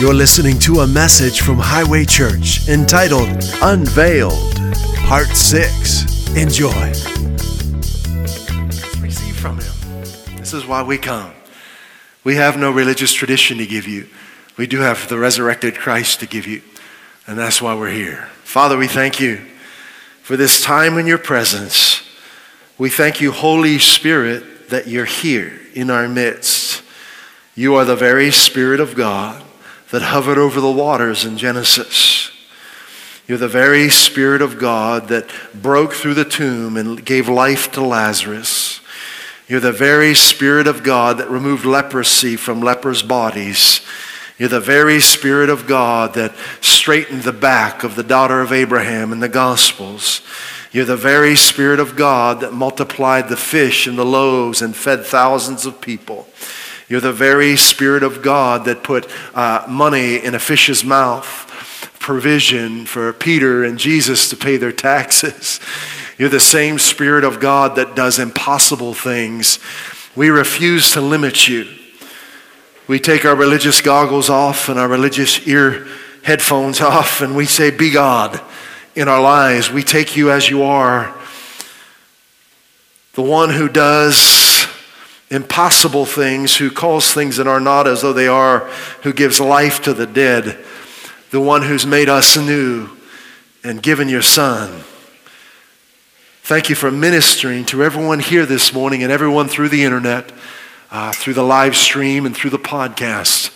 You're listening to a message from Highway Church entitled Unveiled, Part 6. Enjoy. Let's Receive from Him. This is why we come. We have no religious tradition to give you, we do have the resurrected Christ to give you, and that's why we're here. Father, we thank you for this time in your presence. We thank you, Holy Spirit, that you're here in our midst. You are the very Spirit of God that hovered over the waters in Genesis. You're the very Spirit of God that broke through the tomb and gave life to Lazarus. You're the very Spirit of God that removed leprosy from lepers' bodies. You're the very Spirit of God that straightened the back of the daughter of Abraham in the Gospels. You're the very Spirit of God that multiplied the fish and the loaves and fed thousands of people. You're the very Spirit of God that put uh, money in a fish's mouth, provision for Peter and Jesus to pay their taxes. You're the same Spirit of God that does impossible things. We refuse to limit you. We take our religious goggles off and our religious ear headphones off, and we say, Be God in our lives. We take you as you are. The one who does impossible things, who calls things that are not as though they are, who gives life to the dead, the one who's made us new and given your Son. Thank you for ministering to everyone here this morning and everyone through the internet, uh, through the live stream, and through the podcast.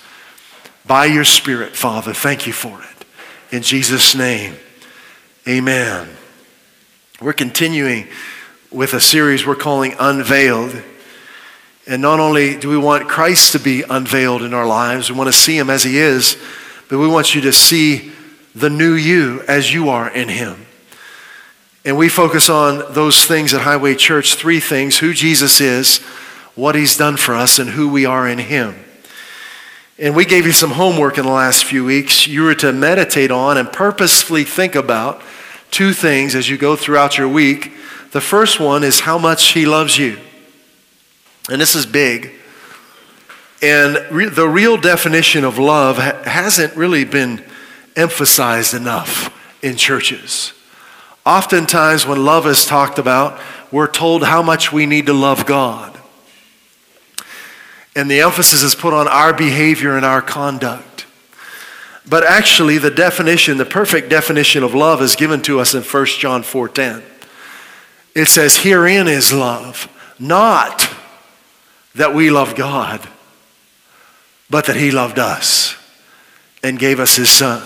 By your Spirit, Father, thank you for it. In Jesus' name, amen. We're continuing with a series we're calling Unveiled. And not only do we want Christ to be unveiled in our lives, we want to see him as he is, but we want you to see the new you as you are in him. And we focus on those things at Highway Church three things who Jesus is, what he's done for us, and who we are in him. And we gave you some homework in the last few weeks. You were to meditate on and purposefully think about two things as you go throughout your week. The first one is how much he loves you. And this is big. And re- the real definition of love ha- hasn't really been emphasized enough in churches. Oftentimes, when love is talked about, we're told how much we need to love God. And the emphasis is put on our behavior and our conduct. But actually, the definition, the perfect definition of love is given to us in 1 John 4:10. It says, "Herein is love, not that we love God, but that He loved us and gave us His Son.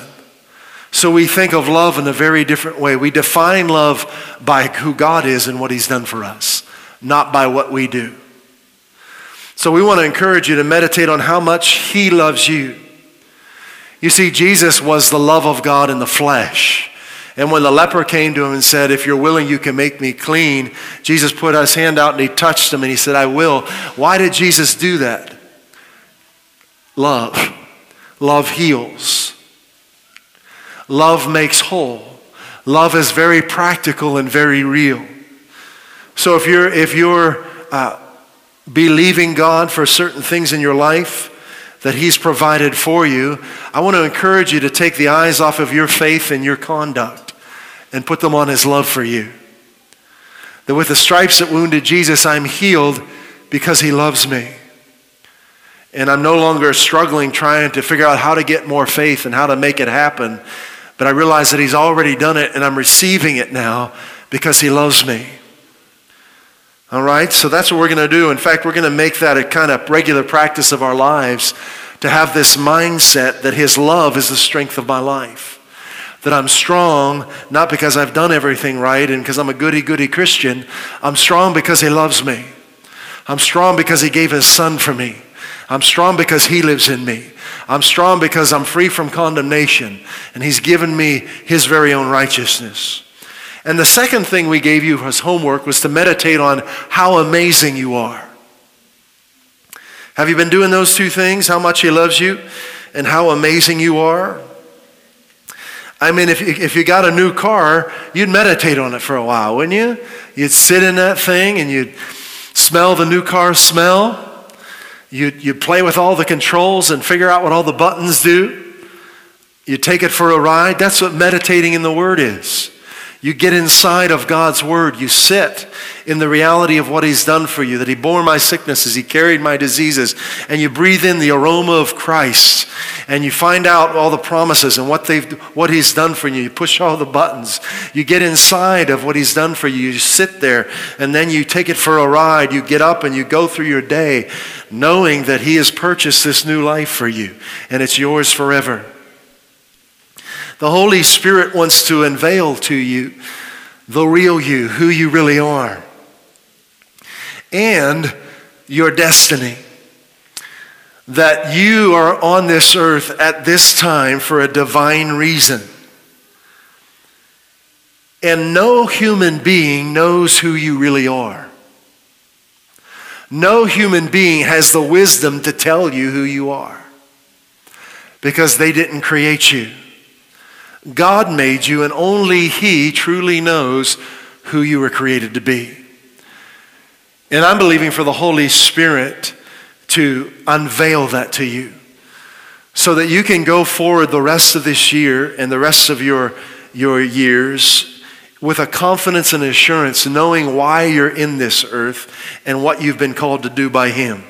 So we think of love in a very different way. We define love by who God is and what He's done for us, not by what we do. So we want to encourage you to meditate on how much He loves you. You see, Jesus was the love of God in the flesh. And when the leper came to him and said, If you're willing, you can make me clean, Jesus put his hand out and he touched him and he said, I will. Why did Jesus do that? Love. Love heals. Love makes whole. Love is very practical and very real. So if you're, if you're uh, believing God for certain things in your life, that He's provided for you, I want to encourage you to take the eyes off of your faith and your conduct and put them on his love for you. That with the stripes that wounded Jesus, I'm healed because he loves me. And I'm no longer struggling trying to figure out how to get more faith and how to make it happen. But I realize that he's already done it and I'm receiving it now because he loves me. All right? So that's what we're going to do. In fact, we're going to make that a kind of regular practice of our lives to have this mindset that his love is the strength of my life that I'm strong not because I've done everything right and because I'm a goody goody Christian. I'm strong because He loves me. I'm strong because He gave His Son for me. I'm strong because He lives in me. I'm strong because I'm free from condemnation and He's given me His very own righteousness. And the second thing we gave you as homework was to meditate on how amazing you are. Have you been doing those two things? How much He loves you and how amazing you are? I mean, if, if you got a new car, you'd meditate on it for a while, wouldn't you? You'd sit in that thing and you'd smell the new car smell. You'd, you'd play with all the controls and figure out what all the buttons do. You take it for a ride. That's what meditating in the Word is. You get inside of God's Word. You sit in the reality of what He's done for you, that He bore my sicknesses, He carried my diseases, and you breathe in the aroma of Christ, and you find out all the promises and what, they've, what He's done for you. You push all the buttons. You get inside of what He's done for you. You sit there, and then you take it for a ride. You get up and you go through your day knowing that He has purchased this new life for you, and it's yours forever. The Holy Spirit wants to unveil to you the real you, who you really are, and your destiny. That you are on this earth at this time for a divine reason. And no human being knows who you really are. No human being has the wisdom to tell you who you are because they didn't create you. God made you, and only He truly knows who you were created to be. And I'm believing for the Holy Spirit to unveil that to you so that you can go forward the rest of this year and the rest of your, your years with a confidence and assurance, knowing why you're in this earth and what you've been called to do by Him.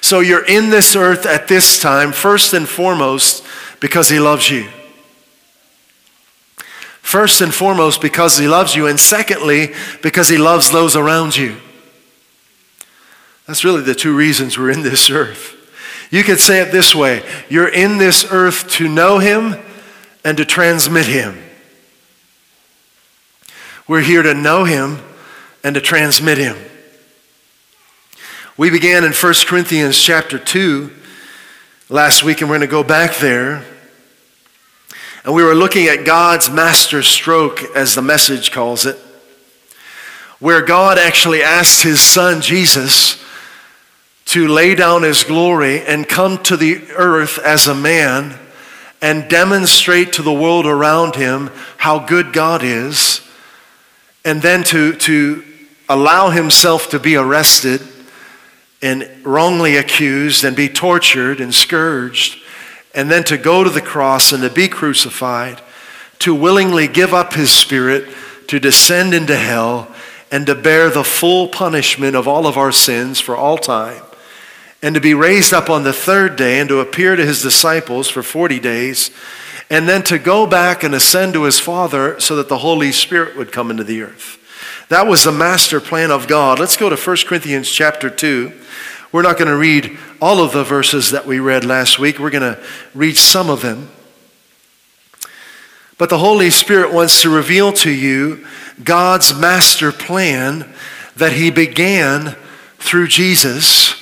So you're in this earth at this time, first and foremost, because He loves you. First and foremost, because He loves you, and secondly, because He loves those around you. That's really the two reasons we're in this earth. You could say it this way you're in this earth to know Him and to transmit Him. We're here to know Him and to transmit Him. We began in 1 Corinthians chapter 2 last week, and we're going to go back there. And we were looking at God's master stroke, as the message calls it, where God actually asked his son Jesus to lay down his glory and come to the earth as a man and demonstrate to the world around him how good God is, and then to, to allow himself to be arrested and wrongly accused and be tortured and scourged and then to go to the cross and to be crucified, to willingly give up his spirit, to descend into hell, and to bear the full punishment of all of our sins for all time, and to be raised up on the third day and to appear to his disciples for 40 days, and then to go back and ascend to his Father so that the Holy Spirit would come into the earth. That was the master plan of God. Let's go to 1 Corinthians chapter 2. We're not going to read all of the verses that we read last week. We're going to read some of them. But the Holy Spirit wants to reveal to you God's master plan that He began through Jesus,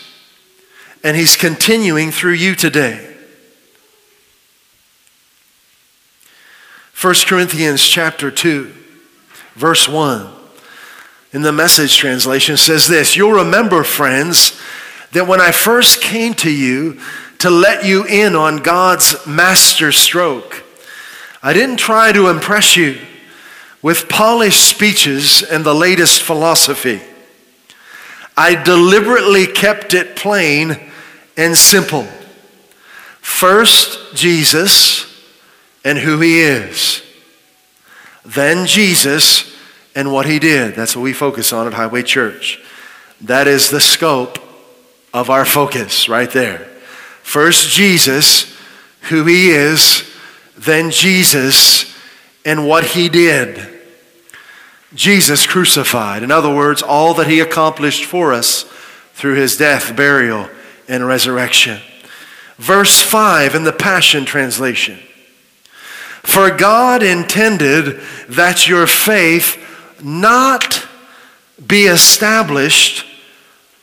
and He's continuing through you today. 1 Corinthians chapter 2, verse 1 in the message translation says this You'll remember, friends, that when I first came to you to let you in on God's master stroke, I didn't try to impress you with polished speeches and the latest philosophy. I deliberately kept it plain and simple. First, Jesus and who he is. Then, Jesus and what he did. That's what we focus on at Highway Church. That is the scope of our focus right there. First, Jesus, who he is, then Jesus and what he did. Jesus crucified. In other words, all that he accomplished for us through his death, burial, and resurrection. Verse 5 in the Passion Translation. For God intended that your faith not be established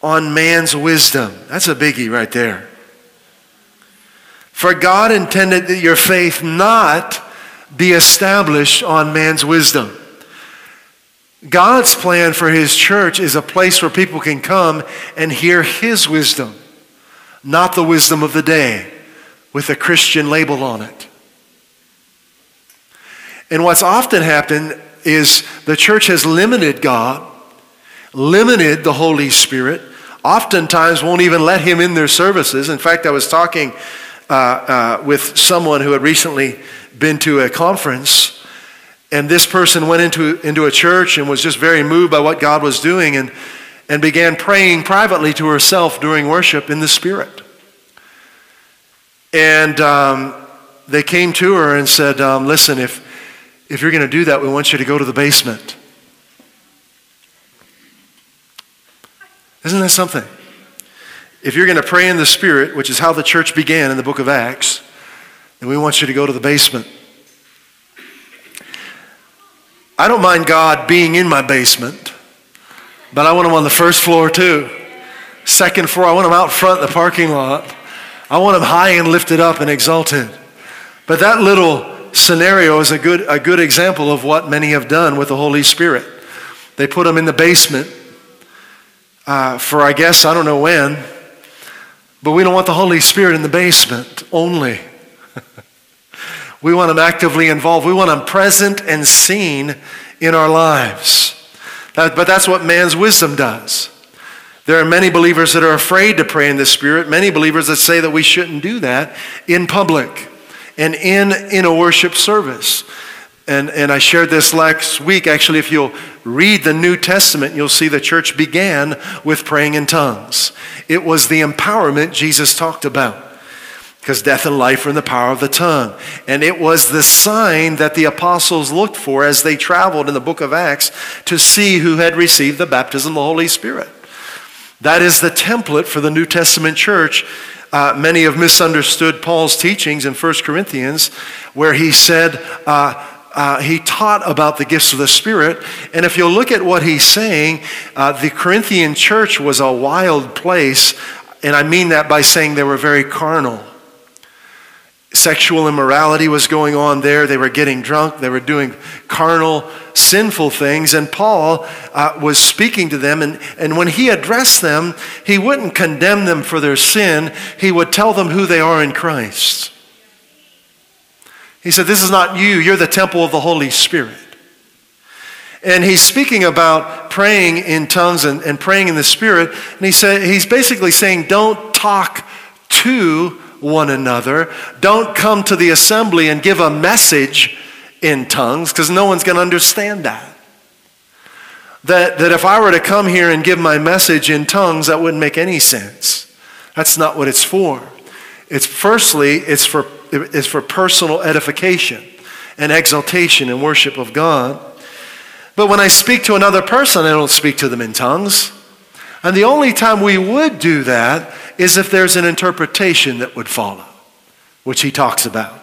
on man's wisdom. That's a biggie right there. For God intended that your faith not be established on man's wisdom. God's plan for his church is a place where people can come and hear his wisdom, not the wisdom of the day with a Christian label on it. And what's often happened is the church has limited God limited the Holy Spirit, oftentimes won't even let him in their services. In fact, I was talking uh, uh, with someone who had recently been to a conference, and this person went into, into a church and was just very moved by what God was doing and, and began praying privately to herself during worship in the Spirit. And um, they came to her and said, um, Listen, if, if you're going to do that, we want you to go to the basement. Isn't that something? If you're going to pray in the Spirit, which is how the church began in the book of Acts, then we want you to go to the basement. I don't mind God being in my basement, but I want him on the first floor too. Second floor, I want him out front in the parking lot. I want him high and lifted up and exalted. But that little scenario is a good, a good example of what many have done with the Holy Spirit. They put him in the basement uh, for, I guess, I don't know when, but we don't want the Holy Spirit in the basement only. we want him actively involved. We want him present and seen in our lives. That, but that's what man's wisdom does. There are many believers that are afraid to pray in the Spirit, many believers that say that we shouldn't do that in public and in, in a worship service. And, and I shared this last week. Actually, if you'll read the New Testament, you'll see the church began with praying in tongues. It was the empowerment Jesus talked about because death and life are in the power of the tongue. And it was the sign that the apostles looked for as they traveled in the book of Acts to see who had received the baptism of the Holy Spirit. That is the template for the New Testament church. Uh, many have misunderstood Paul's teachings in 1 Corinthians, where he said, uh, uh, he taught about the gifts of the Spirit. And if you'll look at what he's saying, uh, the Corinthian church was a wild place. And I mean that by saying they were very carnal. Sexual immorality was going on there. They were getting drunk. They were doing carnal, sinful things. And Paul uh, was speaking to them. And, and when he addressed them, he wouldn't condemn them for their sin, he would tell them who they are in Christ. He said, This is not you, you're the temple of the Holy Spirit. And he's speaking about praying in tongues and, and praying in the Spirit. And he said, he's basically saying, Don't talk to one another. Don't come to the assembly and give a message in tongues because no one's going to understand that. that. That if I were to come here and give my message in tongues, that wouldn't make any sense. That's not what it's for. It's firstly, it's for, it's for personal edification and exaltation and worship of God. But when I speak to another person, I don't speak to them in tongues. And the only time we would do that is if there's an interpretation that would follow, which he talks about.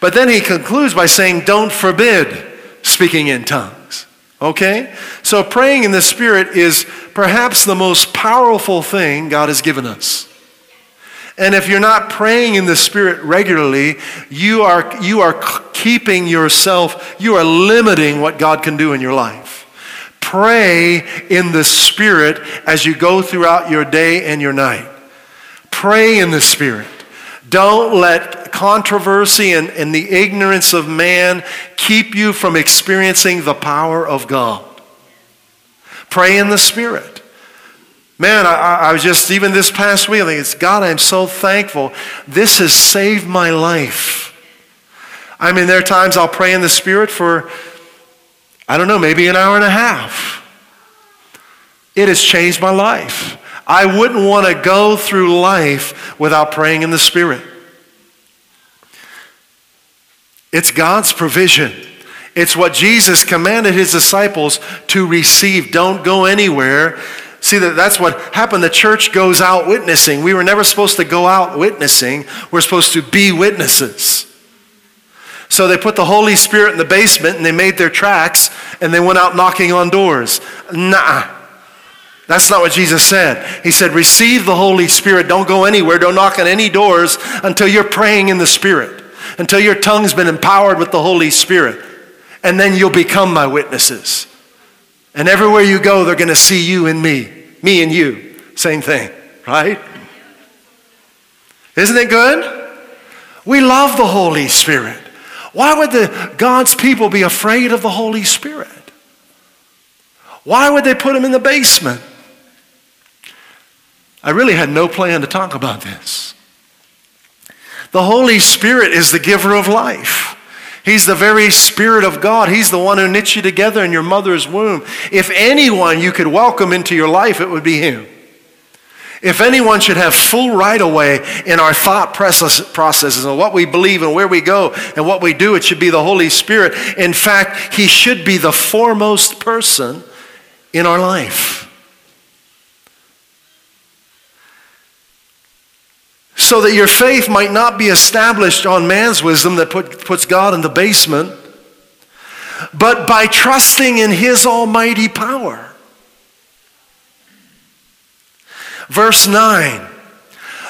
But then he concludes by saying, don't forbid speaking in tongues. Okay? So praying in the Spirit is perhaps the most powerful thing God has given us. And if you're not praying in the Spirit regularly, you are, you are keeping yourself, you are limiting what God can do in your life. Pray in the Spirit as you go throughout your day and your night. Pray in the Spirit. Don't let controversy and, and the ignorance of man keep you from experiencing the power of God. Pray in the Spirit. Man, I, I, was just, even this past week, I think it's God, I'm so thankful. This has saved my life. I mean, there are times I'll pray in the Spirit for, I don't know, maybe an hour and a half. It has changed my life. I wouldn't want to go through life without praying in the Spirit. It's God's provision. It's what Jesus commanded his disciples to receive. Don't go anywhere. See that that's what happened. The church goes out witnessing. We were never supposed to go out witnessing. We're supposed to be witnesses. So they put the Holy Spirit in the basement and they made their tracks and they went out knocking on doors. Nah. That's not what Jesus said. He said, Receive the Holy Spirit. Don't go anywhere. Don't knock on any doors until you're praying in the Spirit, until your tongue's been empowered with the Holy Spirit. And then you'll become my witnesses. And everywhere you go, they're going to see you and me, me and you. Same thing, right? Isn't it good? We love the Holy Spirit. Why would the God's people be afraid of the Holy Spirit? Why would they put him in the basement? I really had no plan to talk about this. The Holy Spirit is the giver of life. He's the very Spirit of God. He's the one who knit you together in your mother's womb. If anyone you could welcome into your life, it would be Him. If anyone should have full right of way in our thought processes and what we believe and where we go and what we do, it should be the Holy Spirit. In fact, He should be the foremost person in our life. So that your faith might not be established on man's wisdom that put, puts God in the basement, but by trusting in His almighty power. Verse 9.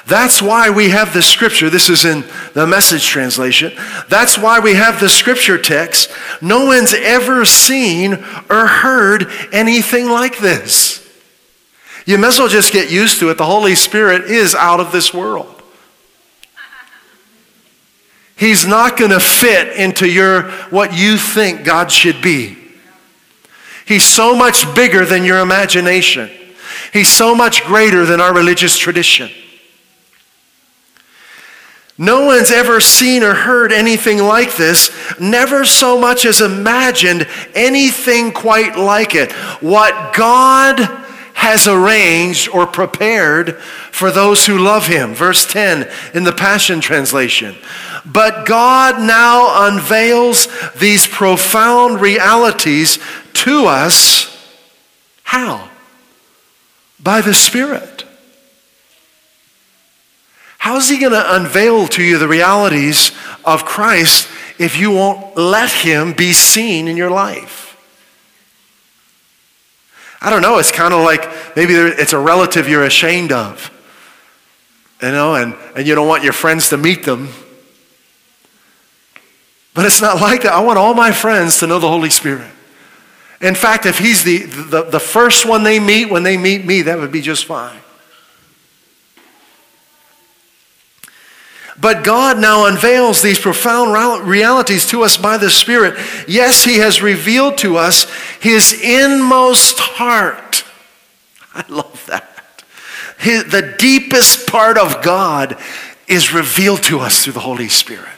That's why we have the scripture. This is in the message translation. That's why we have the scripture text. No one's ever seen or heard anything like this. You may as well just get used to it. The Holy Spirit is out of this world. He's not going to fit into your what you think God should be. He's so much bigger than your imagination. He's so much greater than our religious tradition. No one's ever seen or heard anything like this, never so much as imagined anything quite like it. What God has arranged or prepared for those who love Him. Verse 10 in the Passion Translation. But God now unveils these profound realities to us. How? By the Spirit. How's He going to unveil to you the realities of Christ if you won't let Him be seen in your life? I don't know. It's kind of like maybe it's a relative you're ashamed of, you know, and, and you don't want your friends to meet them. But it's not like that. I want all my friends to know the Holy Spirit. In fact, if he's the, the, the first one they meet when they meet me, that would be just fine. But God now unveils these profound realities to us by the Spirit. Yes, He has revealed to us His inmost heart. I love that. His, the deepest part of God is revealed to us through the Holy Spirit.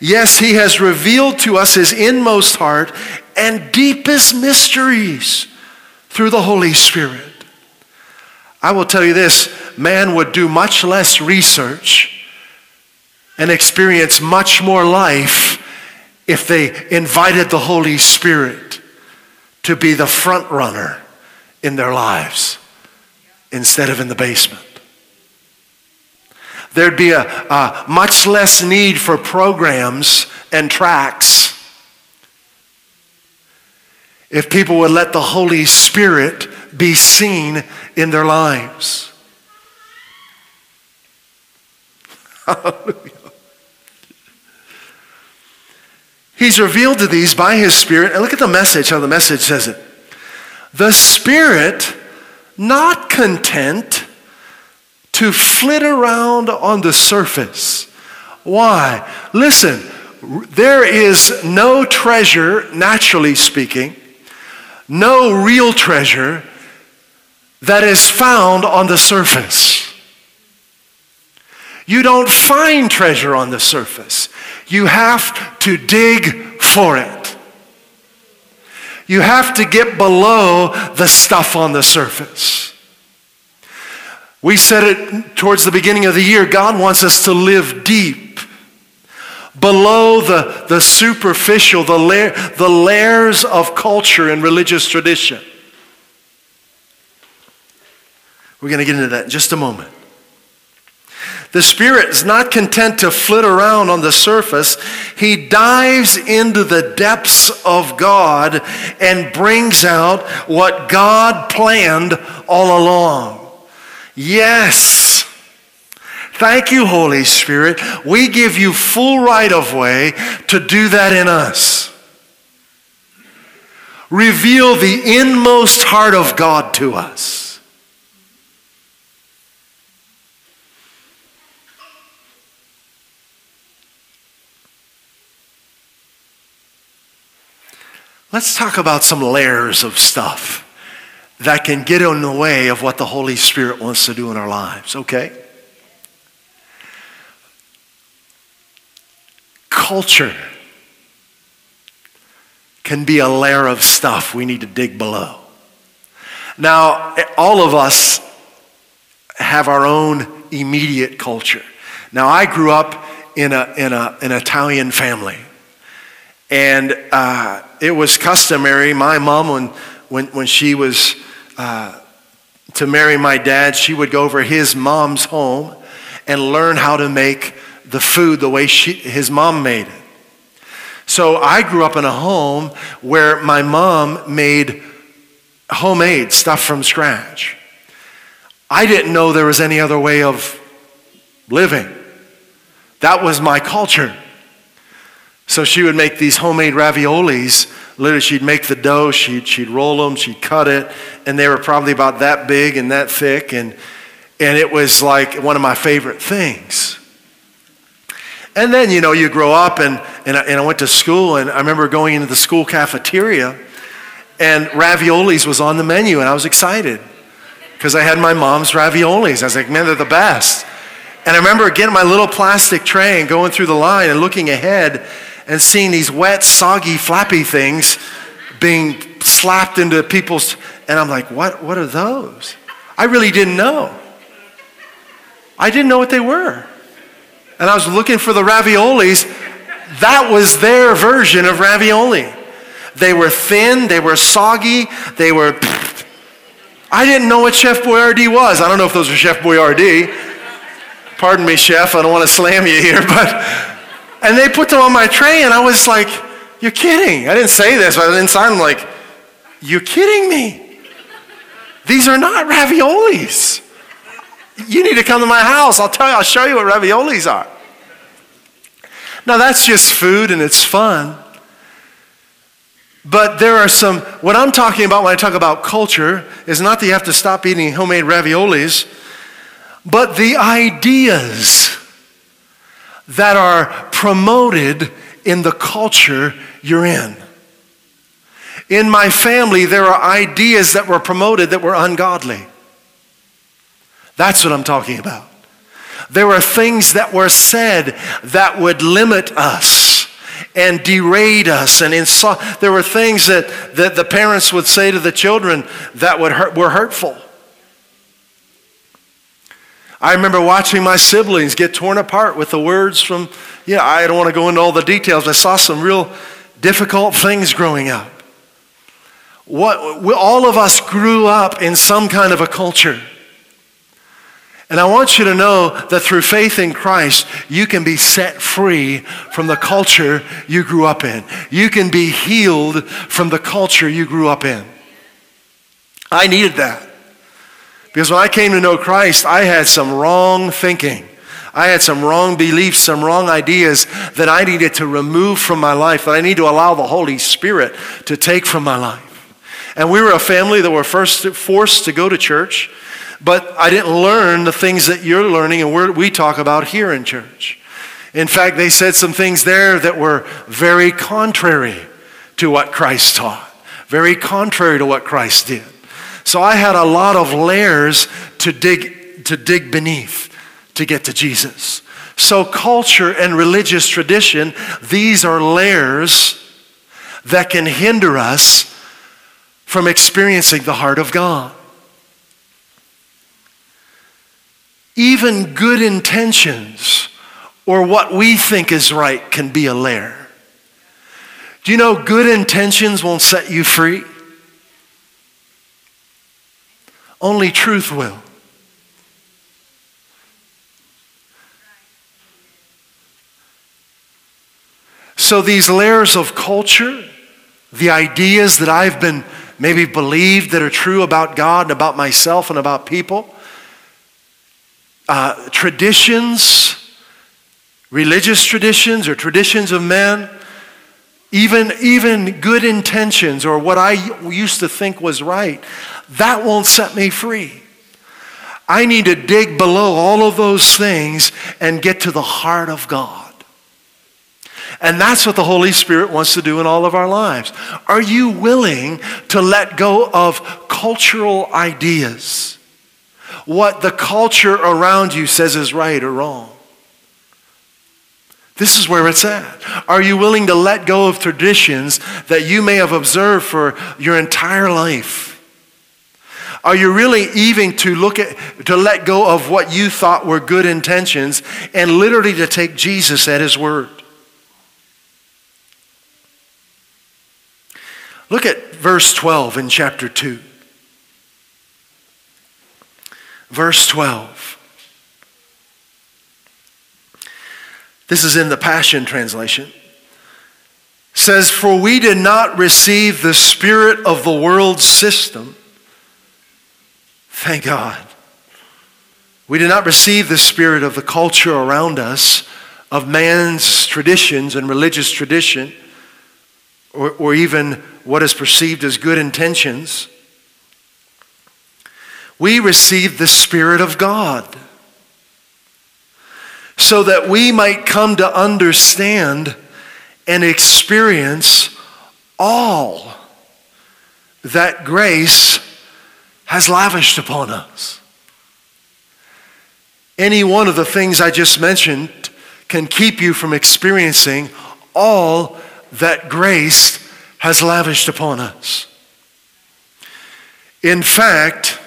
Yes, He has revealed to us His inmost heart and deepest mysteries through the Holy Spirit. I will tell you this man would do much less research and experience much more life if they invited the Holy Spirit to be the front runner in their lives instead of in the basement. There'd be a, a much less need for programs and tracks if people would let the Holy Spirit be seen in their lives. Hallelujah. He's revealed to these by his Spirit. And look at the message, how the message says it. The Spirit, not content to flit around on the surface. Why? Listen, there is no treasure, naturally speaking, no real treasure that is found on the surface. You don't find treasure on the surface. You have to dig for it. You have to get below the stuff on the surface. We said it towards the beginning of the year God wants us to live deep, below the, the superficial, the, layer, the layers of culture and religious tradition. We're going to get into that in just a moment. The Spirit is not content to flit around on the surface. He dives into the depths of God and brings out what God planned all along. Yes. Thank you, Holy Spirit. We give you full right of way to do that in us. Reveal the inmost heart of God to us. Let's talk about some layers of stuff that can get in the way of what the Holy Spirit wants to do in our lives, okay? Culture can be a layer of stuff we need to dig below. Now, all of us have our own immediate culture. Now, I grew up in, a, in a, an Italian family. And uh, it was customary, my mom, when, when, when she was uh, to marry my dad, she would go over his mom's home and learn how to make the food the way she, his mom made it. So I grew up in a home where my mom made homemade stuff from scratch. I didn't know there was any other way of living. That was my culture. So she would make these homemade raviolis. Literally, she'd make the dough, she'd, she'd roll them, she'd cut it, and they were probably about that big and that thick. And, and it was like one of my favorite things. And then, you know, you grow up, and, and, I, and I went to school, and I remember going into the school cafeteria, and raviolis was on the menu, and I was excited because I had my mom's raviolis. I was like, man, they're the best. And I remember getting my little plastic tray and going through the line and looking ahead and seeing these wet, soggy, flappy things being slapped into people's. And I'm like, what, what are those? I really didn't know. I didn't know what they were. And I was looking for the raviolis. That was their version of ravioli. They were thin, they were soggy, they were. I didn't know what Chef Boyardee was. I don't know if those are Chef Boyardee. Pardon me, Chef, I don't want to slam you here, but. And they put them on my tray, and I was like, You're kidding. I didn't say this, but inside I'm like, You're kidding me. These are not raviolis. You need to come to my house. I'll tell you, I'll show you what raviolis are. Now, that's just food and it's fun. But there are some, what I'm talking about when I talk about culture is not that you have to stop eating homemade raviolis, but the ideas that are promoted in the culture you're in. In my family, there are ideas that were promoted that were ungodly. That's what I'm talking about. There were things that were said that would limit us and derade us and insult. There were things that, that the parents would say to the children that would hurt, were hurtful. I remember watching my siblings get torn apart with the words from, yeah, I don't want to go into all the details. I saw some real difficult things growing up. What, we, all of us grew up in some kind of a culture. And I want you to know that through faith in Christ, you can be set free from the culture you grew up in. You can be healed from the culture you grew up in. I needed that. Because when I came to know Christ, I had some wrong thinking. I had some wrong beliefs, some wrong ideas that I needed to remove from my life, that I need to allow the Holy Spirit to take from my life. And we were a family that were first forced to go to church. But I didn't learn the things that you're learning and we talk about here in church. In fact, they said some things there that were very contrary to what Christ taught, very contrary to what Christ did. So I had a lot of layers to dig, to dig beneath to get to Jesus. So, culture and religious tradition, these are layers that can hinder us from experiencing the heart of God. even good intentions or what we think is right can be a lair. Do you know good intentions won't set you free? Only truth will. So, these layers of culture, the ideas that I've been maybe believed that are true about God and about myself and about people, uh, traditions, religious traditions or traditions of men, even, even good intentions or what I used to think was right, that won't set me free. I need to dig below all of those things and get to the heart of God. And that's what the Holy Spirit wants to do in all of our lives. Are you willing to let go of cultural ideas? What the culture around you says is right or wrong? This is where it's at. Are you willing to let go of traditions that you may have observed for your entire life? Are you really even to look at to let go of what you thought were good intentions and literally to take Jesus at his word? Look at verse 12 in chapter 2. Verse 12. This is in the Passion Translation. Says, For we did not receive the spirit of the world system. Thank God. We did not receive the spirit of the culture around us, of man's traditions and religious tradition, or, or even what is perceived as good intentions. We received the Spirit of God so that we might come to understand and experience all that grace has lavished upon us. Any one of the things I just mentioned can keep you from experiencing all that grace has lavished upon us. In fact,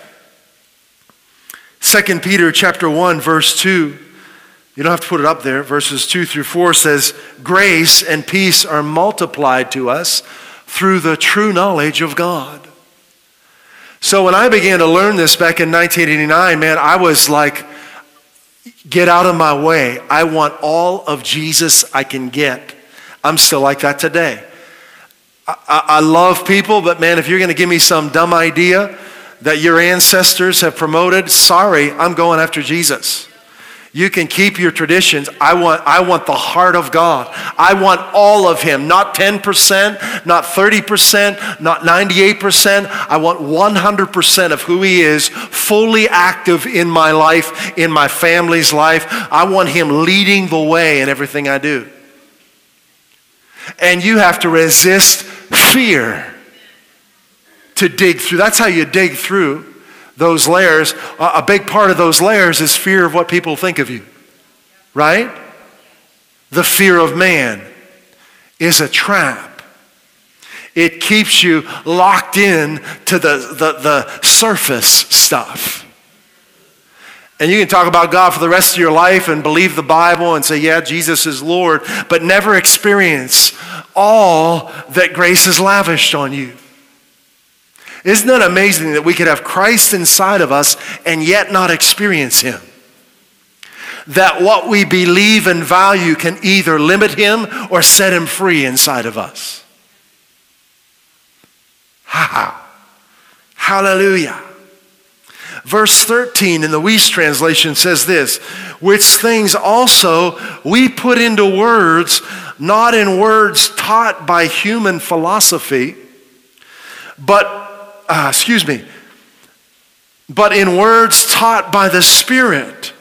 2 Peter chapter 1 verse 2 you don't have to put it up there. Verses 2 through 4 says, Grace and peace are multiplied to us through the true knowledge of God. So when I began to learn this back in 1989, man, I was like, get out of my way. I want all of Jesus I can get. I'm still like that today. I, I, love people, but man, if you're going to give me some dumb idea that your ancestors have promoted, sorry, I'm going after Jesus. You can keep your traditions. I want, I want the heart of God. I want all of Him, not 10%, not 30%, not 98%. I want 100% of who He is fully active in my life, in my family's life. I want Him leading the way in everything I do. And you have to resist fear to dig through. That's how you dig through those layers, a big part of those layers is fear of what people think of you, right? The fear of man is a trap. It keeps you locked in to the, the, the surface stuff. And you can talk about God for the rest of your life and believe the Bible and say, yeah, Jesus is Lord, but never experience all that grace has lavished on you. Isn't that amazing that we could have Christ inside of us and yet not experience Him? That what we believe and value can either limit Him or set Him free inside of us. Ha ha. Hallelujah. Verse 13 in the Wuest translation says this, which things also we put into words, not in words taught by human philosophy, but uh, excuse me, but in words taught by the Spirit,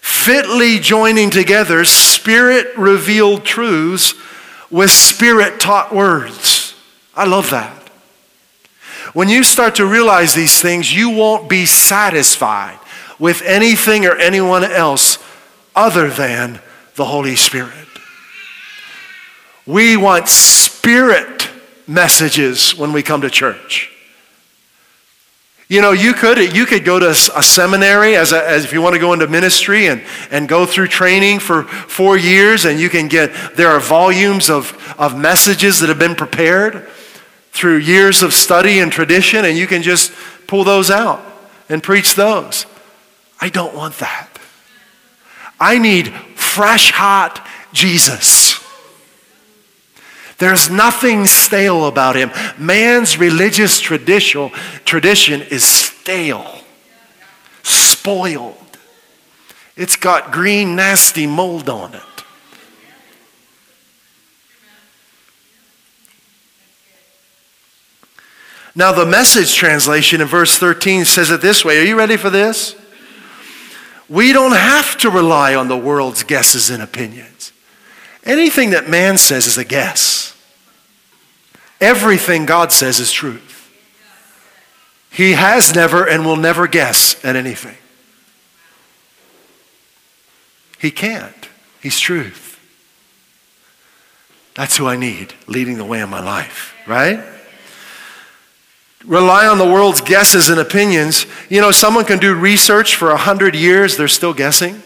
fitly joining together Spirit revealed truths with Spirit taught words. I love that. When you start to realize these things, you won't be satisfied with anything or anyone else other than the Holy Spirit. We want Spirit messages when we come to church. You know, you could, you could go to a seminary as, a, as if you want to go into ministry and, and go through training for four years, and you can get, there are volumes of, of messages that have been prepared through years of study and tradition, and you can just pull those out and preach those. I don't want that. I need fresh, hot Jesus. There's nothing stale about him. Man's religious tradition, tradition is stale, spoiled. It's got green, nasty mold on it. Now, the message translation in verse 13 says it this way. Are you ready for this? We don't have to rely on the world's guesses and opinions. Anything that man says is a guess. Everything God says is truth. He has never and will never guess at anything. He can't. He's truth. That's who I need leading the way in my life, right? Rely on the world's guesses and opinions. You know, someone can do research for a hundred years, they're still guessing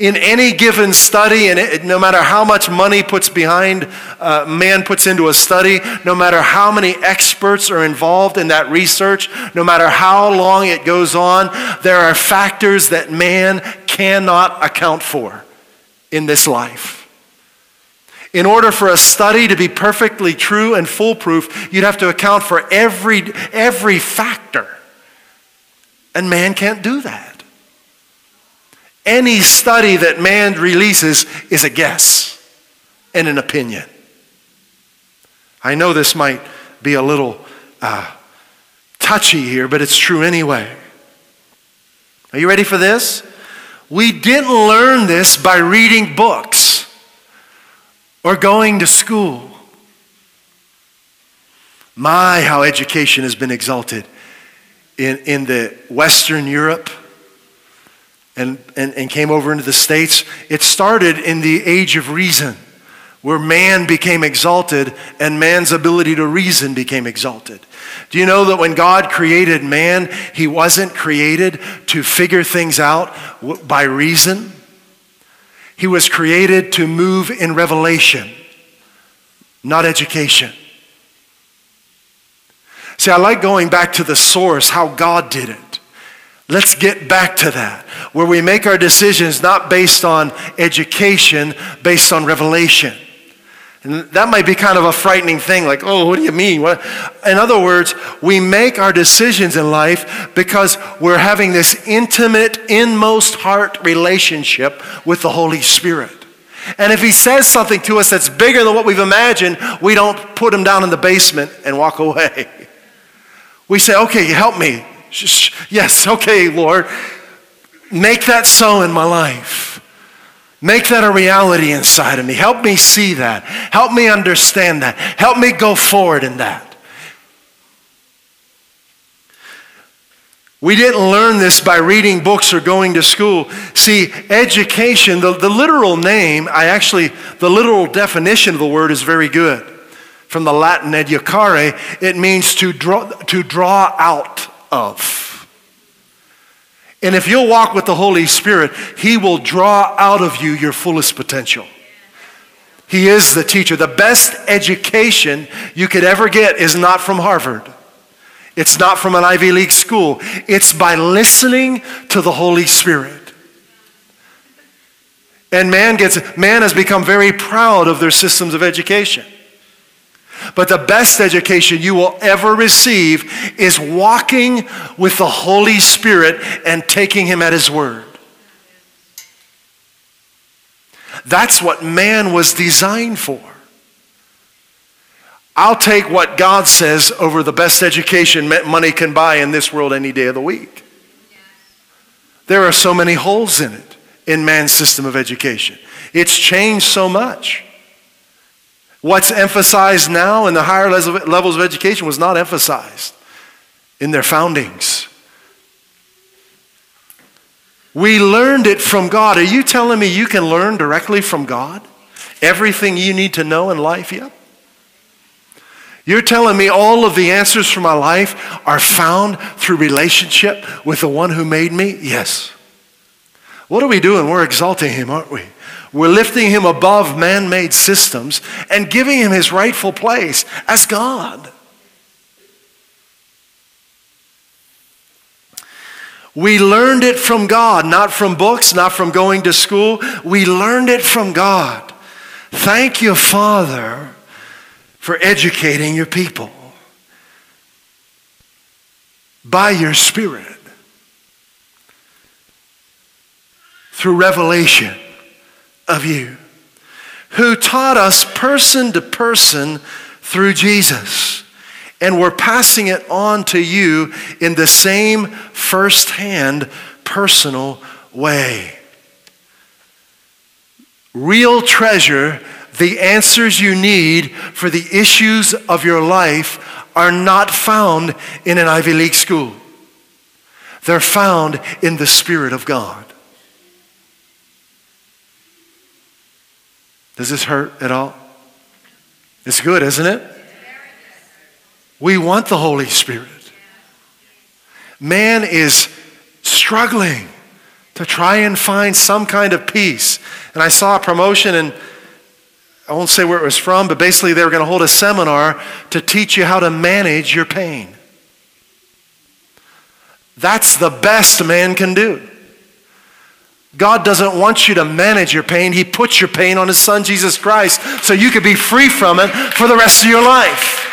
in any given study, and it, no matter how much money puts behind, uh, man puts into a study, no matter how many experts are involved in that research, no matter how long it goes on, there are factors that man cannot account for in this life. In order for a study to be perfectly true and foolproof, you'd have to account for every, every factor. And man can't do that. Any study that man releases is a guess and an opinion. I know this might be a little uh, touchy here, but it's true anyway. Are you ready for this? We didn't learn this by reading books or going to school. My, how education has been exalted in, in the Western Europe and, and, and came over into the States, it started in the age of reason, where man became exalted and man's ability to reason became exalted. Do you know that when God created man, he wasn't created to figure things out by reason? He was created to move in revelation, not education. See, I like going back to the source, how God did it. Let's get back to that, where we make our decisions not based on education, based on revelation. And that might be kind of a frightening thing, like, oh, what do you mean? What? In other words, we make our decisions in life because we're having this intimate, inmost heart relationship with the Holy Spirit. And if He says something to us that's bigger than what we've imagined, we don't put Him down in the basement and walk away. We say, okay, help me. Yes, okay, Lord. Make that so in my life. Make that a reality inside of me. Help me see that. Help me understand that. Help me go forward in that. We didn't learn this by reading books or going to school. See, education, the, the literal name, I actually, the literal definition of the word is very good. From the Latin educare, it means to draw, to draw out of. And if you'll walk with the Holy Spirit, He will draw out of you your fullest potential. He is the teacher. The best education you could ever get is not from Harvard. It's not from an Ivy League school. It's by listening to the Holy Spirit. And man gets man has become very proud of their systems of education. But the best education you will ever receive is walking with the Holy Spirit and taking Him at His word. That's what man was designed for. I'll take what God says over the best education money can buy in this world any day of the week. There are so many holes in it, in man's system of education. It's changed so much. What's emphasized now in the higher levels of education was not emphasized in their foundings. We learned it from God. Are you telling me you can learn directly from God? Everything you need to know in life? Yep. You're telling me all of the answers for my life are found through relationship with the one who made me? Yes. What are we doing? We're exalting him, aren't we? We're lifting him above man made systems and giving him his rightful place as God. We learned it from God, not from books, not from going to school. We learned it from God. Thank you, Father, for educating your people by your Spirit through revelation of you, who taught us person to person through Jesus. And we're passing it on to you in the same firsthand personal way. real treasure, the answers you need for the issues of your life are not found in an Ivy League school. They're found in the Spirit of God. Does this hurt at all? It's good, isn't it? We want the Holy Spirit. Man is struggling to try and find some kind of peace. And I saw a promotion, and I won't say where it was from, but basically they were going to hold a seminar to teach you how to manage your pain. That's the best man can do. God doesn't want you to manage your pain. He puts your pain on His Son, Jesus Christ, so you could be free from it for the rest of your life.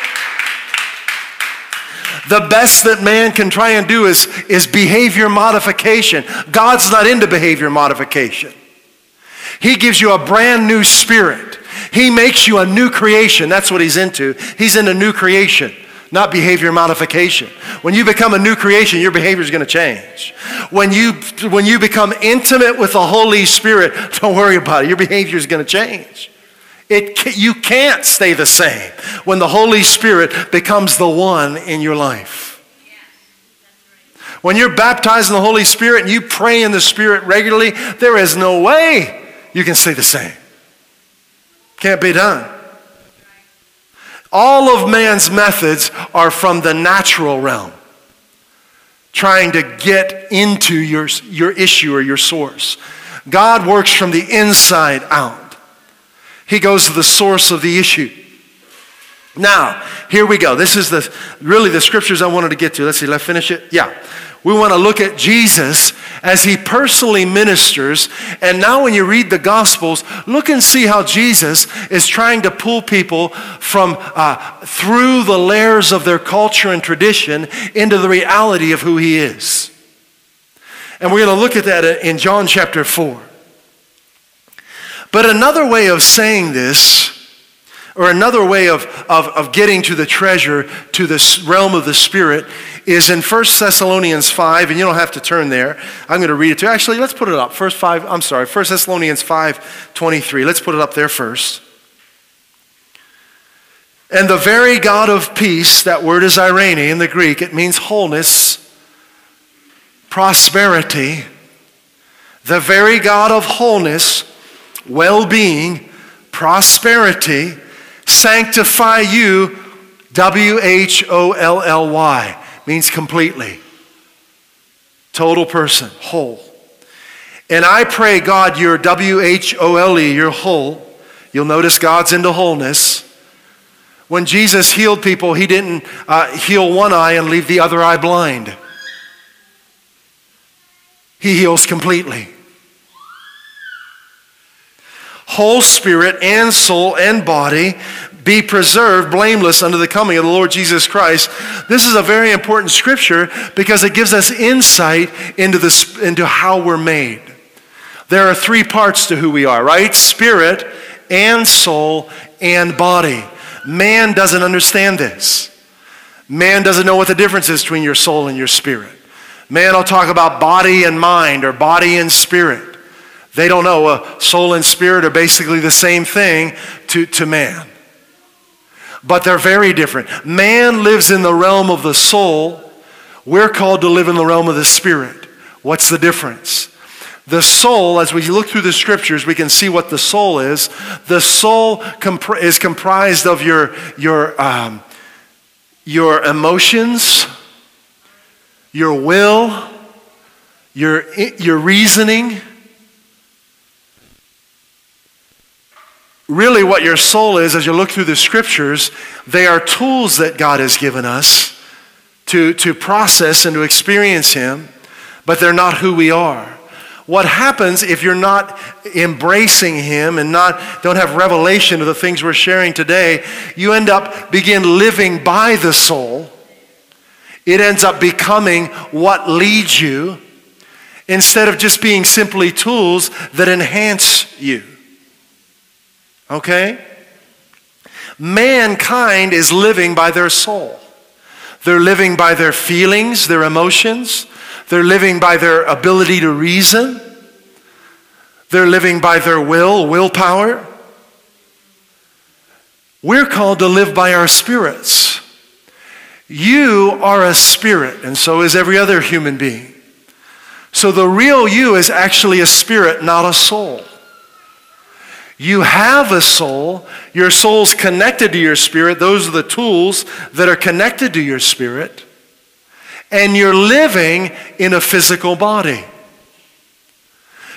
The best that man can try and do is, is behavior modification. God's not into behavior modification. He gives you a brand new spirit. He makes you a new creation. That's what he's into. He's into new creation, not behavior modification. When you become a new creation, your behavior is going to change. When you, when you become intimate with the Holy Spirit, don't worry about it. Your behavior is going to change. It, you can't stay the same when the Holy Spirit becomes the one in your life. When you're baptized in the Holy Spirit and you pray in the Spirit regularly, there is no way you can stay the same. Can't be done. All of man's methods are from the natural realm, trying to get into your, your issue or your source. God works from the inside out. He goes to the source of the issue. Now, here we go. This is the really the scriptures I wanted to get to. Let's see, let's finish it. Yeah. We want to look at Jesus as he personally ministers. And now, when you read the Gospels, look and see how Jesus is trying to pull people from uh, through the layers of their culture and tradition into the reality of who he is. And we're going to look at that in John chapter 4. But another way of saying this, or another way of, of, of getting to the treasure, to the realm of the Spirit, is in 1 Thessalonians 5, and you don't have to turn there. I'm going to read it to you. Actually, let's put it up. First 5, I'm sorry, 1 Thessalonians 5, 23. Let's put it up there first. And the very God of peace, that word is eirene in the Greek, it means wholeness, prosperity. The very God of wholeness well being, prosperity, sanctify you, W H O L L Y, means completely. Total person, whole. And I pray, God, you're W H O L E, you're whole. You'll notice God's into wholeness. When Jesus healed people, he didn't uh, heal one eye and leave the other eye blind. He heals completely whole spirit and soul and body be preserved blameless under the coming of the Lord Jesus Christ. This is a very important scripture because it gives us insight into, this, into how we're made. There are three parts to who we are, right? Spirit and soul and body. Man doesn't understand this. Man doesn't know what the difference is between your soul and your spirit. Man will talk about body and mind or body and spirit. They don't know. Uh, soul and spirit are basically the same thing to, to man. But they're very different. Man lives in the realm of the soul. We're called to live in the realm of the spirit. What's the difference? The soul, as we look through the scriptures, we can see what the soul is. The soul comp- is comprised of your, your, um, your emotions, your will, your, your reasoning, really what your soul is as you look through the scriptures, they are tools that God has given us to, to process and to experience Him, but they're not who we are. What happens if you're not embracing Him and not, don't have revelation of the things we're sharing today, you end up begin living by the soul. It ends up becoming what leads you instead of just being simply tools that enhance you. Okay? Mankind is living by their soul. They're living by their feelings, their emotions. They're living by their ability to reason. They're living by their will, willpower. We're called to live by our spirits. You are a spirit, and so is every other human being. So the real you is actually a spirit, not a soul. You have a soul. Your soul's connected to your spirit. Those are the tools that are connected to your spirit. And you're living in a physical body.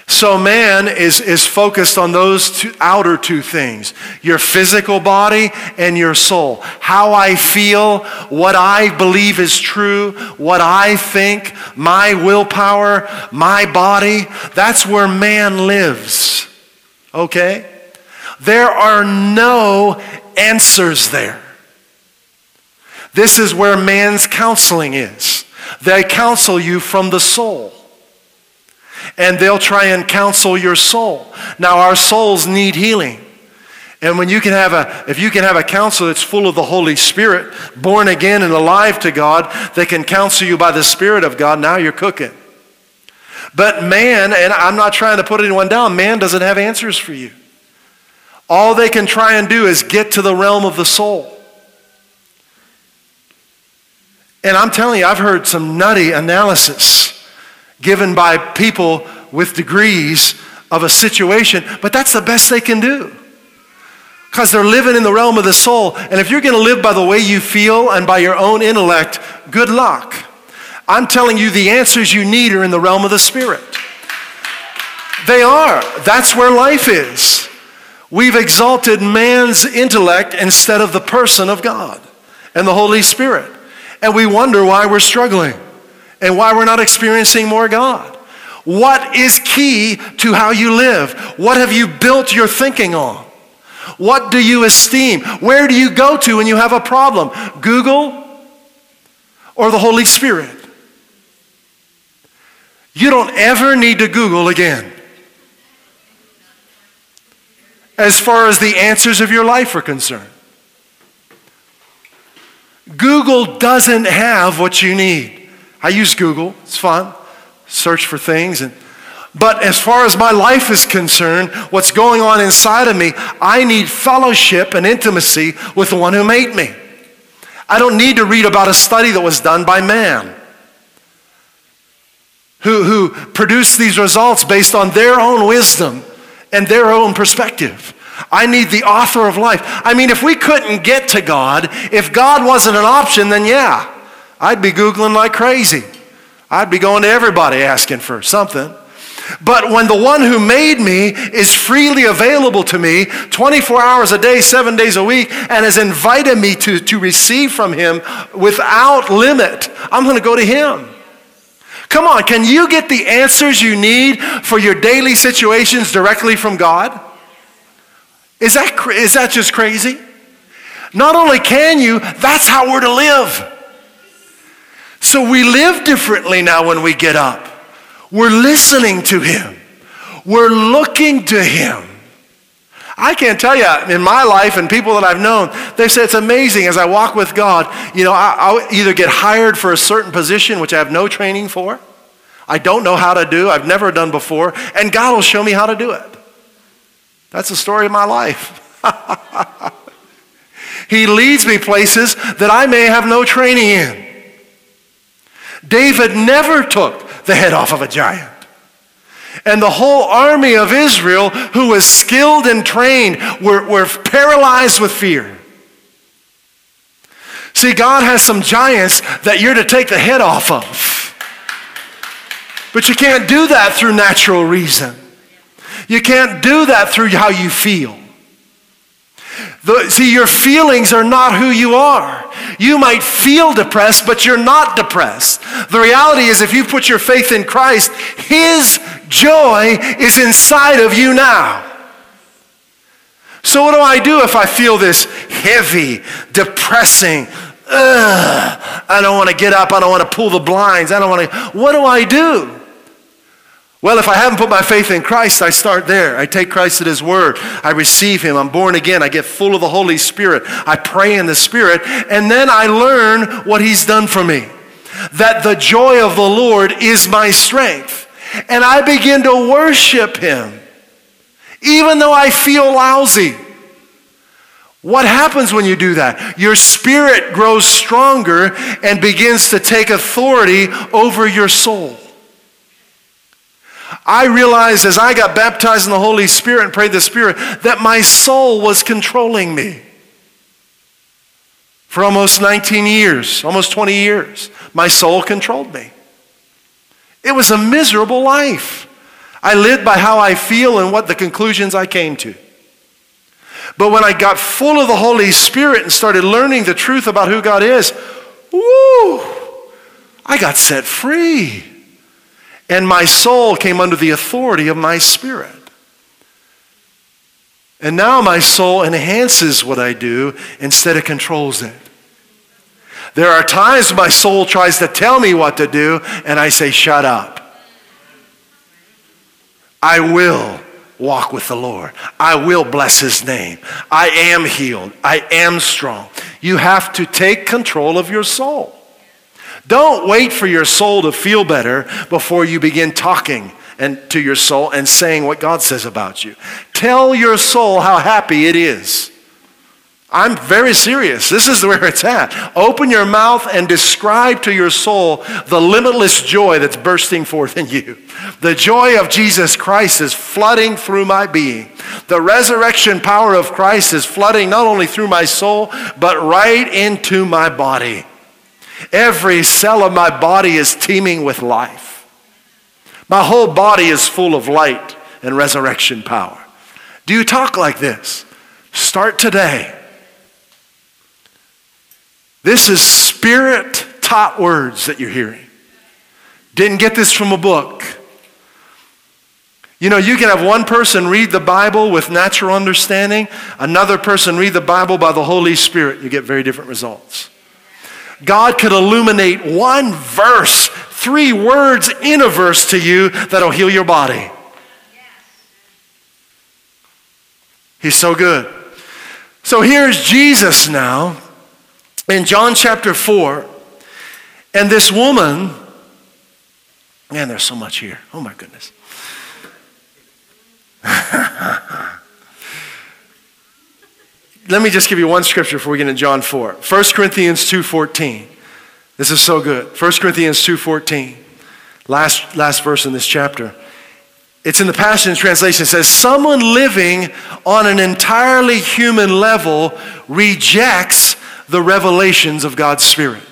So man is, is focused on those two, outer two things your physical body and your soul. How I feel, what I believe is true, what I think, my willpower, my body. That's where man lives. Okay? There are no answers there. This is where man's counseling is. They counsel you from the soul and they'll try and counsel your soul. Now, our souls need healing. And when you can have a, if you can have a counselor that's full of the Holy Spirit, born again and alive to God, that can counsel you by the Spirit of God, now you're cooking. But man, and I'm not trying to put anyone down, man doesn't have answers for you. All they can try and do is get to the realm of the soul. And I'm telling you, I've heard some nutty analysis given by people with degrees of a situation, but that's the best they can do. Because they're living in the realm of the soul. And if you're going to live by the way you feel and by your own intellect, good luck. I'm telling you, the answers you need are in the realm of the Spirit. They are. That's where life is. We've exalted man's intellect instead of the person of God and the Holy Spirit. And we wonder why we're struggling and why we're not experiencing more God. What is key to how you live? What have you built your thinking on? What do you esteem? Where do you go to when you have a problem? Google or the Holy Spirit? You don't ever need to Google again. As far as the answers of your life are concerned, Google doesn't have what you need. I use Google, it's fun, search for things. And, but as far as my life is concerned, what's going on inside of me, I need fellowship and intimacy with the one who made me. I don't need to read about a study that was done by man. Who, who produced these results based on their own wisdom and their own perspective. I need the author of life. I mean, if we couldn't get to God, if God wasn't an option, then yeah, I'd be Googling like crazy. I'd be going to everybody asking for something. But when the one who made me is freely available to me 24 hours a day, seven days a week, and has invited me to, to receive from him without limit, I'm going to go to him. Come on, can you get the answers you need for your daily situations directly from God? Is that, is that just crazy? Not only can you, that's how we're to live. So we live differently now when we get up. We're listening to Him, we're looking to Him. I can't tell you in my life and people that I've known, they say it's amazing as I walk with God. You know, I, will either get hired for a certain position, which I have no training for, I don't know how to do, I've never done before, and God will show me how to do it. That's the story of my life. he leads me places that I may have no training in. David never took the head off of a giant. And the whole army of Israel, who was skilled and trained, were, were paralyzed with fear. See, God has some giants that you're to take the head off of. But you can't do that through natural reason. You can't do that through how you feel. The, see, your feelings are not who you are. You might feel depressed, but you're not depressed. The reality is, if you put your faith in Christ, His joy is inside of you now. So, what do I do if I feel this heavy, depressing, ugh, I don't want to get up, I don't want to pull the blinds, I don't want to. What do I do? Well, if I haven't put my faith in Christ, I start there. I take Christ at His word. I receive Him. I'm born again. I get full of the Holy Spirit. I pray in the Spirit. And then I learn what He's done for me. That the joy of the Lord is my strength. And I begin to worship Him. even though I feel lousy. What happens when you do that? Your spirit grows stronger and begins to take authority over your soul. I realized as I got baptized in the Holy Spirit and prayed the Spirit that my soul was controlling me. For almost 19 years, almost 20 years, my soul controlled me. It was a miserable life. I lived by how I feel and what the conclusions I came to. But when I got full of the Holy Spirit and started learning the truth about who God is, woo, I got set free. And my soul came under the authority of my spirit. And now my soul enhances what I do instead of controls it. There are times my soul tries to tell me what to do, and I say, Shut up. I will walk with the Lord. I will bless his name. I am healed. I am strong. You have to take control of your soul. Don't wait for your soul to feel better before you begin talking and to your soul and saying what God says about you. Tell your soul how happy it is. I'm very serious. This is where it's at. Open your mouth and describe to your soul the limitless joy that's bursting forth in you. The joy of Jesus Christ is flooding through my being. The resurrection power of Christ is flooding not only through my soul, but right into my body. Every cell of my body is teeming with life. My whole body is full of light and resurrection power. Do you talk like this? Start today. This is spirit taught words that you're hearing. Didn't get this from a book. You know, you can have one person read the Bible with natural understanding, another person read the Bible by the Holy Spirit. You get very different results. God could illuminate one verse, three words in a verse to you that'll heal your body. He's so good. So here's Jesus now in John chapter 4, and this woman, man, there's so much here. Oh my goodness. Let me just give you one scripture before we get into John 4. 1 Corinthians 2.14. This is so good. 1 Corinthians 2.14. Last, last verse in this chapter. It's in the Passion Translation. It says, Someone living on an entirely human level rejects the revelations of God's Spirit.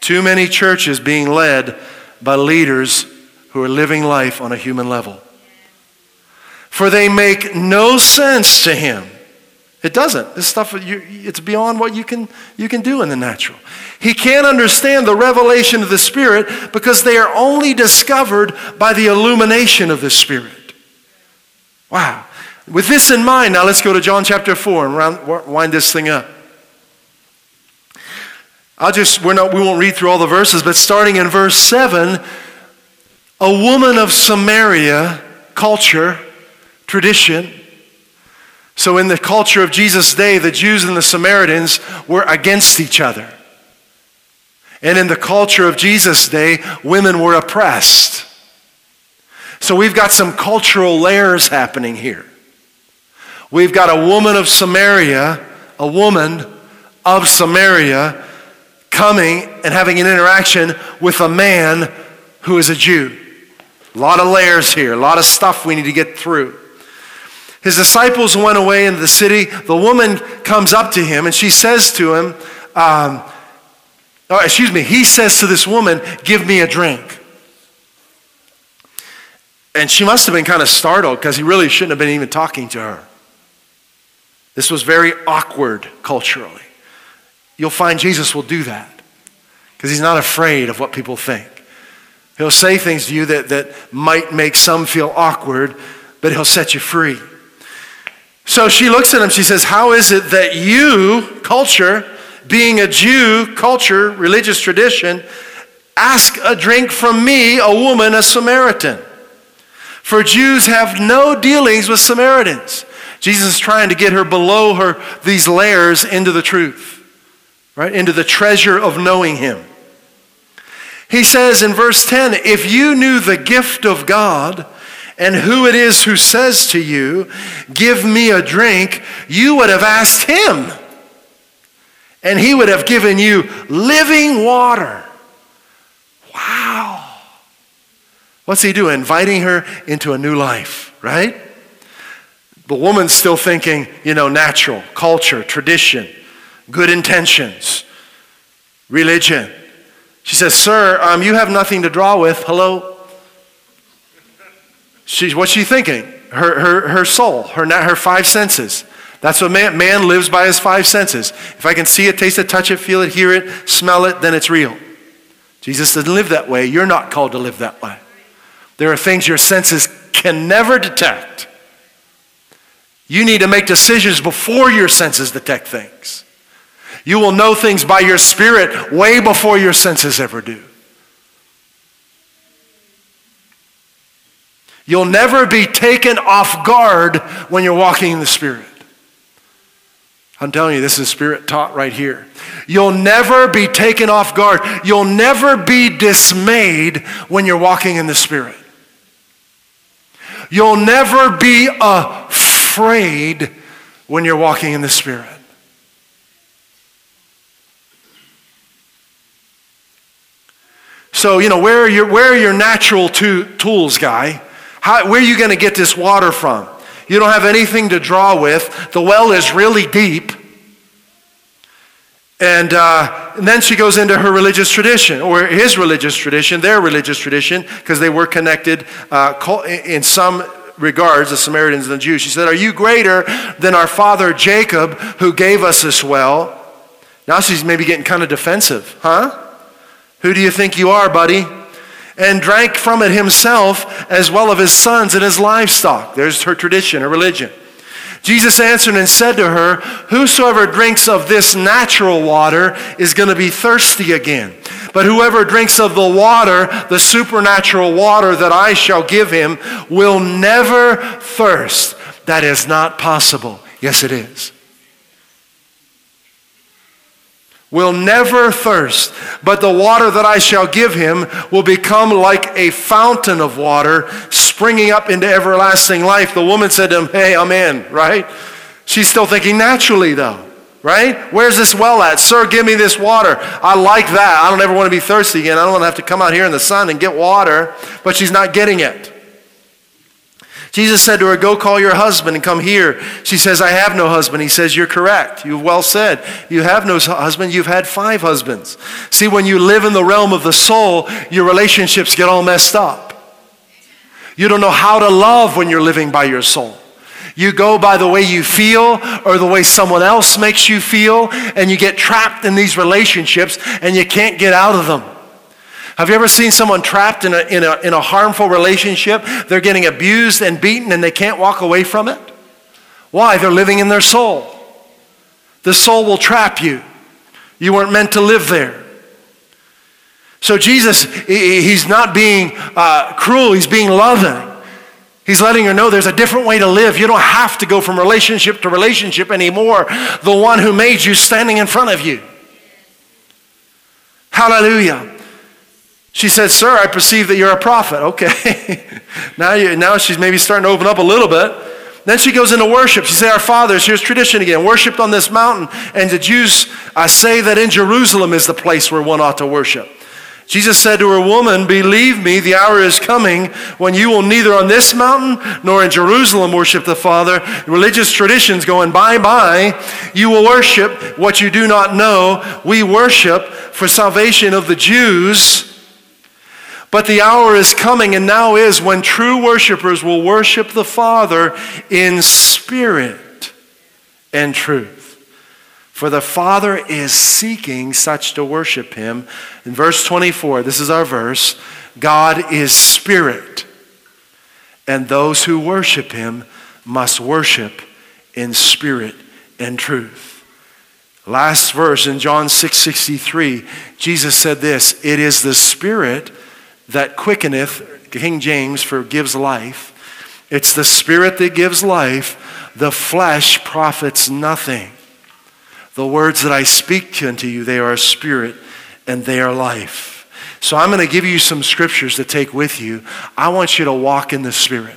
Too many churches being led by leaders who are living life on a human level. For they make no sense to him. It doesn't. This stuff, it's beyond what you can, you can do in the natural. He can't understand the revelation of the Spirit because they are only discovered by the illumination of the Spirit. Wow. With this in mind, now let's go to John chapter 4 and round, wind this thing up. I'll just, we're not, we won't read through all the verses, but starting in verse 7, a woman of Samaria, culture, tradition. So, in the culture of Jesus' day, the Jews and the Samaritans were against each other. And in the culture of Jesus' day, women were oppressed. So, we've got some cultural layers happening here. We've got a woman of Samaria, a woman of Samaria, coming and having an interaction with a man who is a Jew. A lot of layers here, a lot of stuff we need to get through. His disciples went away into the city. The woman comes up to him and she says to him, um, oh, excuse me, he says to this woman, Give me a drink. And she must have been kind of startled because he really shouldn't have been even talking to her. This was very awkward culturally. You'll find Jesus will do that because he's not afraid of what people think. He'll say things to you that, that might make some feel awkward, but he'll set you free. So she looks at him, she says, How is it that you, culture, being a Jew, culture, religious tradition, ask a drink from me, a woman, a Samaritan? For Jews have no dealings with Samaritans. Jesus is trying to get her below her these layers into the truth, right? Into the treasure of knowing him. He says in verse 10 If you knew the gift of God and who it is who says to you, Give me a drink, you would have asked him, and he would have given you living water. Wow. What's he doing? Inviting her into a new life, right? The woman's still thinking, you know, natural, culture, tradition, good intentions, religion. She says, Sir, um, you have nothing to draw with. Hello? She's, what's she thinking? Her, her, her soul, her, her five senses. That's what man, man lives by his five senses. If I can see it, taste it, touch it, feel it, hear it, smell it, then it's real. Jesus doesn't live that way. You're not called to live that way. There are things your senses can never detect. You need to make decisions before your senses detect things. You will know things by your spirit way before your senses ever do. You'll never be taken off guard when you're walking in the Spirit. I'm telling you, this is spirit taught right here. You'll never be taken off guard. You'll never be dismayed when you're walking in the Spirit. You'll never be afraid when you're walking in the Spirit. So, you know, where are your, where are your natural to, tools, guy? How, where are you going to get this water from? You don't have anything to draw with. The well is really deep. And, uh, and then she goes into her religious tradition, or his religious tradition, their religious tradition, because they were connected uh, in some regards, the Samaritans and the Jews. She said, Are you greater than our father Jacob, who gave us this well? Now she's maybe getting kind of defensive, huh? Who do you think you are, buddy? And drank from it himself as well of his sons and his livestock. There's her tradition, her religion. Jesus answered and said to her, Whosoever drinks of this natural water is going to be thirsty again. But whoever drinks of the water, the supernatural water that I shall give him, will never thirst. That is not possible. Yes, it is. Will never thirst, but the water that I shall give him will become like a fountain of water springing up into everlasting life. The woman said to him, Hey, I'm in, right? She's still thinking naturally, though, right? Where's this well at? Sir, give me this water. I like that. I don't ever want to be thirsty again. I don't want to have to come out here in the sun and get water, but she's not getting it. Jesus said to her, Go call your husband and come here. She says, I have no husband. He says, You're correct. You've well said. You have no husband. You've had five husbands. See, when you live in the realm of the soul, your relationships get all messed up. You don't know how to love when you're living by your soul. You go by the way you feel or the way someone else makes you feel, and you get trapped in these relationships and you can't get out of them. Have you ever seen someone trapped in a, in, a, in a harmful relationship? They're getting abused and beaten and they can't walk away from it? Why? They're living in their soul. The soul will trap you. You weren't meant to live there. So Jesus, he's not being uh, cruel, he's being loving. He's letting her know there's a different way to live. You don't have to go from relationship to relationship anymore. The one who made you standing in front of you. Hallelujah. She said, Sir, I perceive that you're a prophet. Okay. now, you, now she's maybe starting to open up a little bit. Then she goes into worship. She said, Our fathers, here's tradition again, worshiped on this mountain. And the Jews I say that in Jerusalem is the place where one ought to worship. Jesus said to her, Woman, believe me, the hour is coming when you will neither on this mountain nor in Jerusalem worship the Father. Religious traditions going bye bye. You will worship what you do not know. We worship for salvation of the Jews. But the hour is coming and now is when true worshipers will worship the Father in spirit and truth. For the Father is seeking such to worship him. In verse 24, this is our verse God is spirit, and those who worship him must worship in spirit and truth. Last verse in John 6:63, Jesus said this, "It is the spirit that quickeneth, King James for gives life. It's the spirit that gives life. The flesh profits nothing. The words that I speak unto you, they are spirit and they are life. So I'm going to give you some scriptures to take with you. I want you to walk in the Spirit.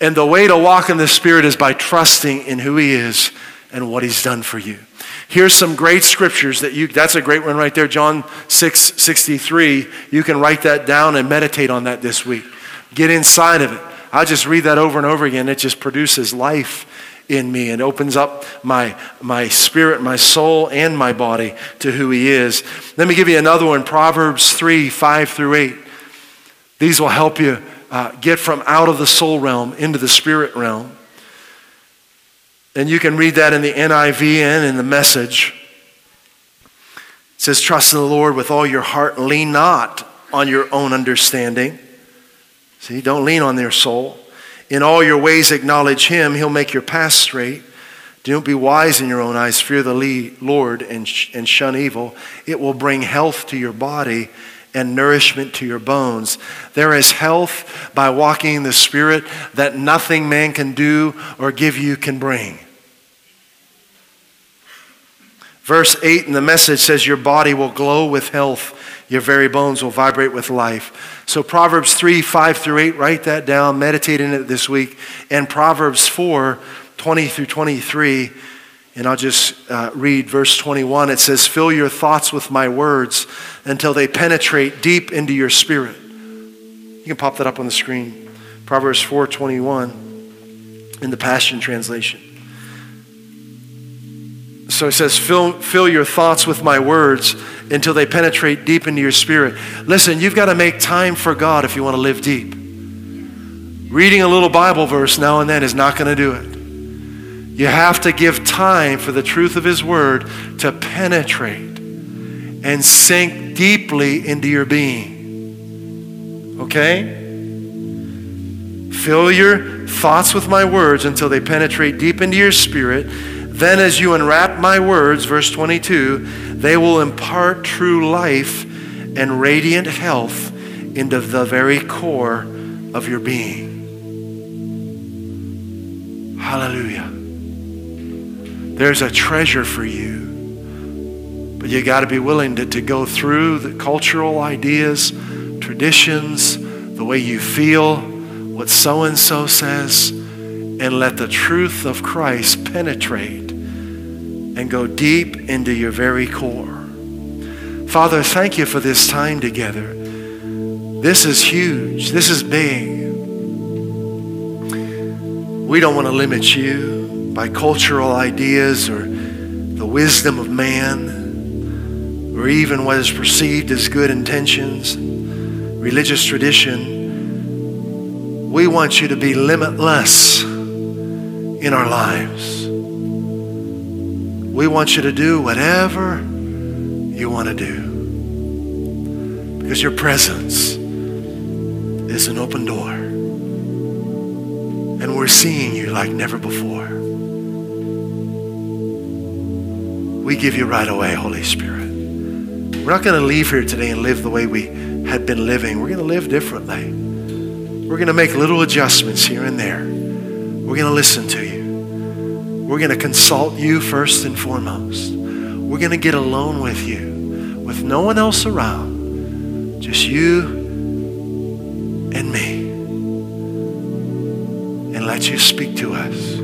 And the way to walk in the Spirit is by trusting in who He is and what He's done for you. Here's some great scriptures that you, that's a great one right there, John 6 63. You can write that down and meditate on that this week. Get inside of it. I just read that over and over again. It just produces life in me and opens up my, my spirit, my soul, and my body to who He is. Let me give you another one Proverbs 3 5 through 8. These will help you uh, get from out of the soul realm into the spirit realm. And you can read that in the NIV and in the message. It says, Trust in the Lord with all your heart lean not on your own understanding. See, don't lean on their soul. In all your ways, acknowledge him. He'll make your path straight. Don't be wise in your own eyes. Fear the Lord and, and shun evil. It will bring health to your body and nourishment to your bones. There is health by walking in the Spirit that nothing man can do or give you can bring. Verse 8 in the message says, Your body will glow with health, your very bones will vibrate with life. So, Proverbs 3, 5 through 8, write that down, meditate in it this week. And Proverbs 4, 20 through 23, and I'll just uh, read verse 21. It says, Fill your thoughts with my words until they penetrate deep into your spirit. You can pop that up on the screen. Proverbs 4, 21 in the Passion Translation. So it says, fill, fill your thoughts with my words until they penetrate deep into your spirit. Listen, you've got to make time for God if you want to live deep. Reading a little Bible verse now and then is not going to do it. You have to give time for the truth of His Word to penetrate and sink deeply into your being. Okay? Fill your thoughts with my words until they penetrate deep into your spirit then, as you unwrap my words, verse 22, they will impart true life and radiant health into the very core of your being. Hallelujah. There's a treasure for you, but you got to be willing to, to go through the cultural ideas, traditions, the way you feel, what so and so says, and let the truth of Christ penetrate and go deep into your very core. Father, thank you for this time together. This is huge. This is big. We don't want to limit you by cultural ideas or the wisdom of man or even what is perceived as good intentions, religious tradition. We want you to be limitless in our lives. We want you to do whatever you want to do. Because your presence is an open door. And we're seeing you like never before. We give you right away, Holy Spirit. We're not going to leave here today and live the way we had been living. We're going to live differently. We're going to make little adjustments here and there. We're going to listen to you. We're going to consult you first and foremost. We're going to get alone with you, with no one else around, just you and me. And let you speak to us.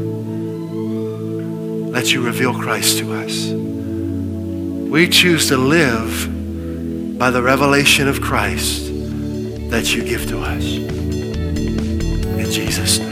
Let you reveal Christ to us. We choose to live by the revelation of Christ that you give to us. In Jesus' name.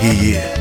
he is.